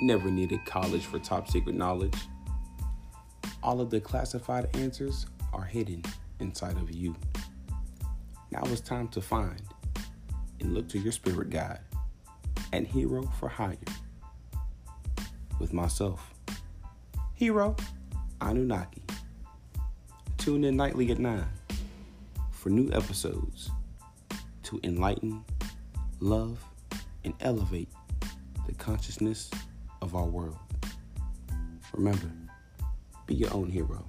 never needed college for top secret knowledge. All of the classified answers are hidden inside of you. Now it's time to find and look to your spirit guide and Hero for Hire with myself, Hero Anunnaki. Tune in nightly at 9 for new episodes to enlighten, love, and elevate the consciousness our world. Remember, be your own hero.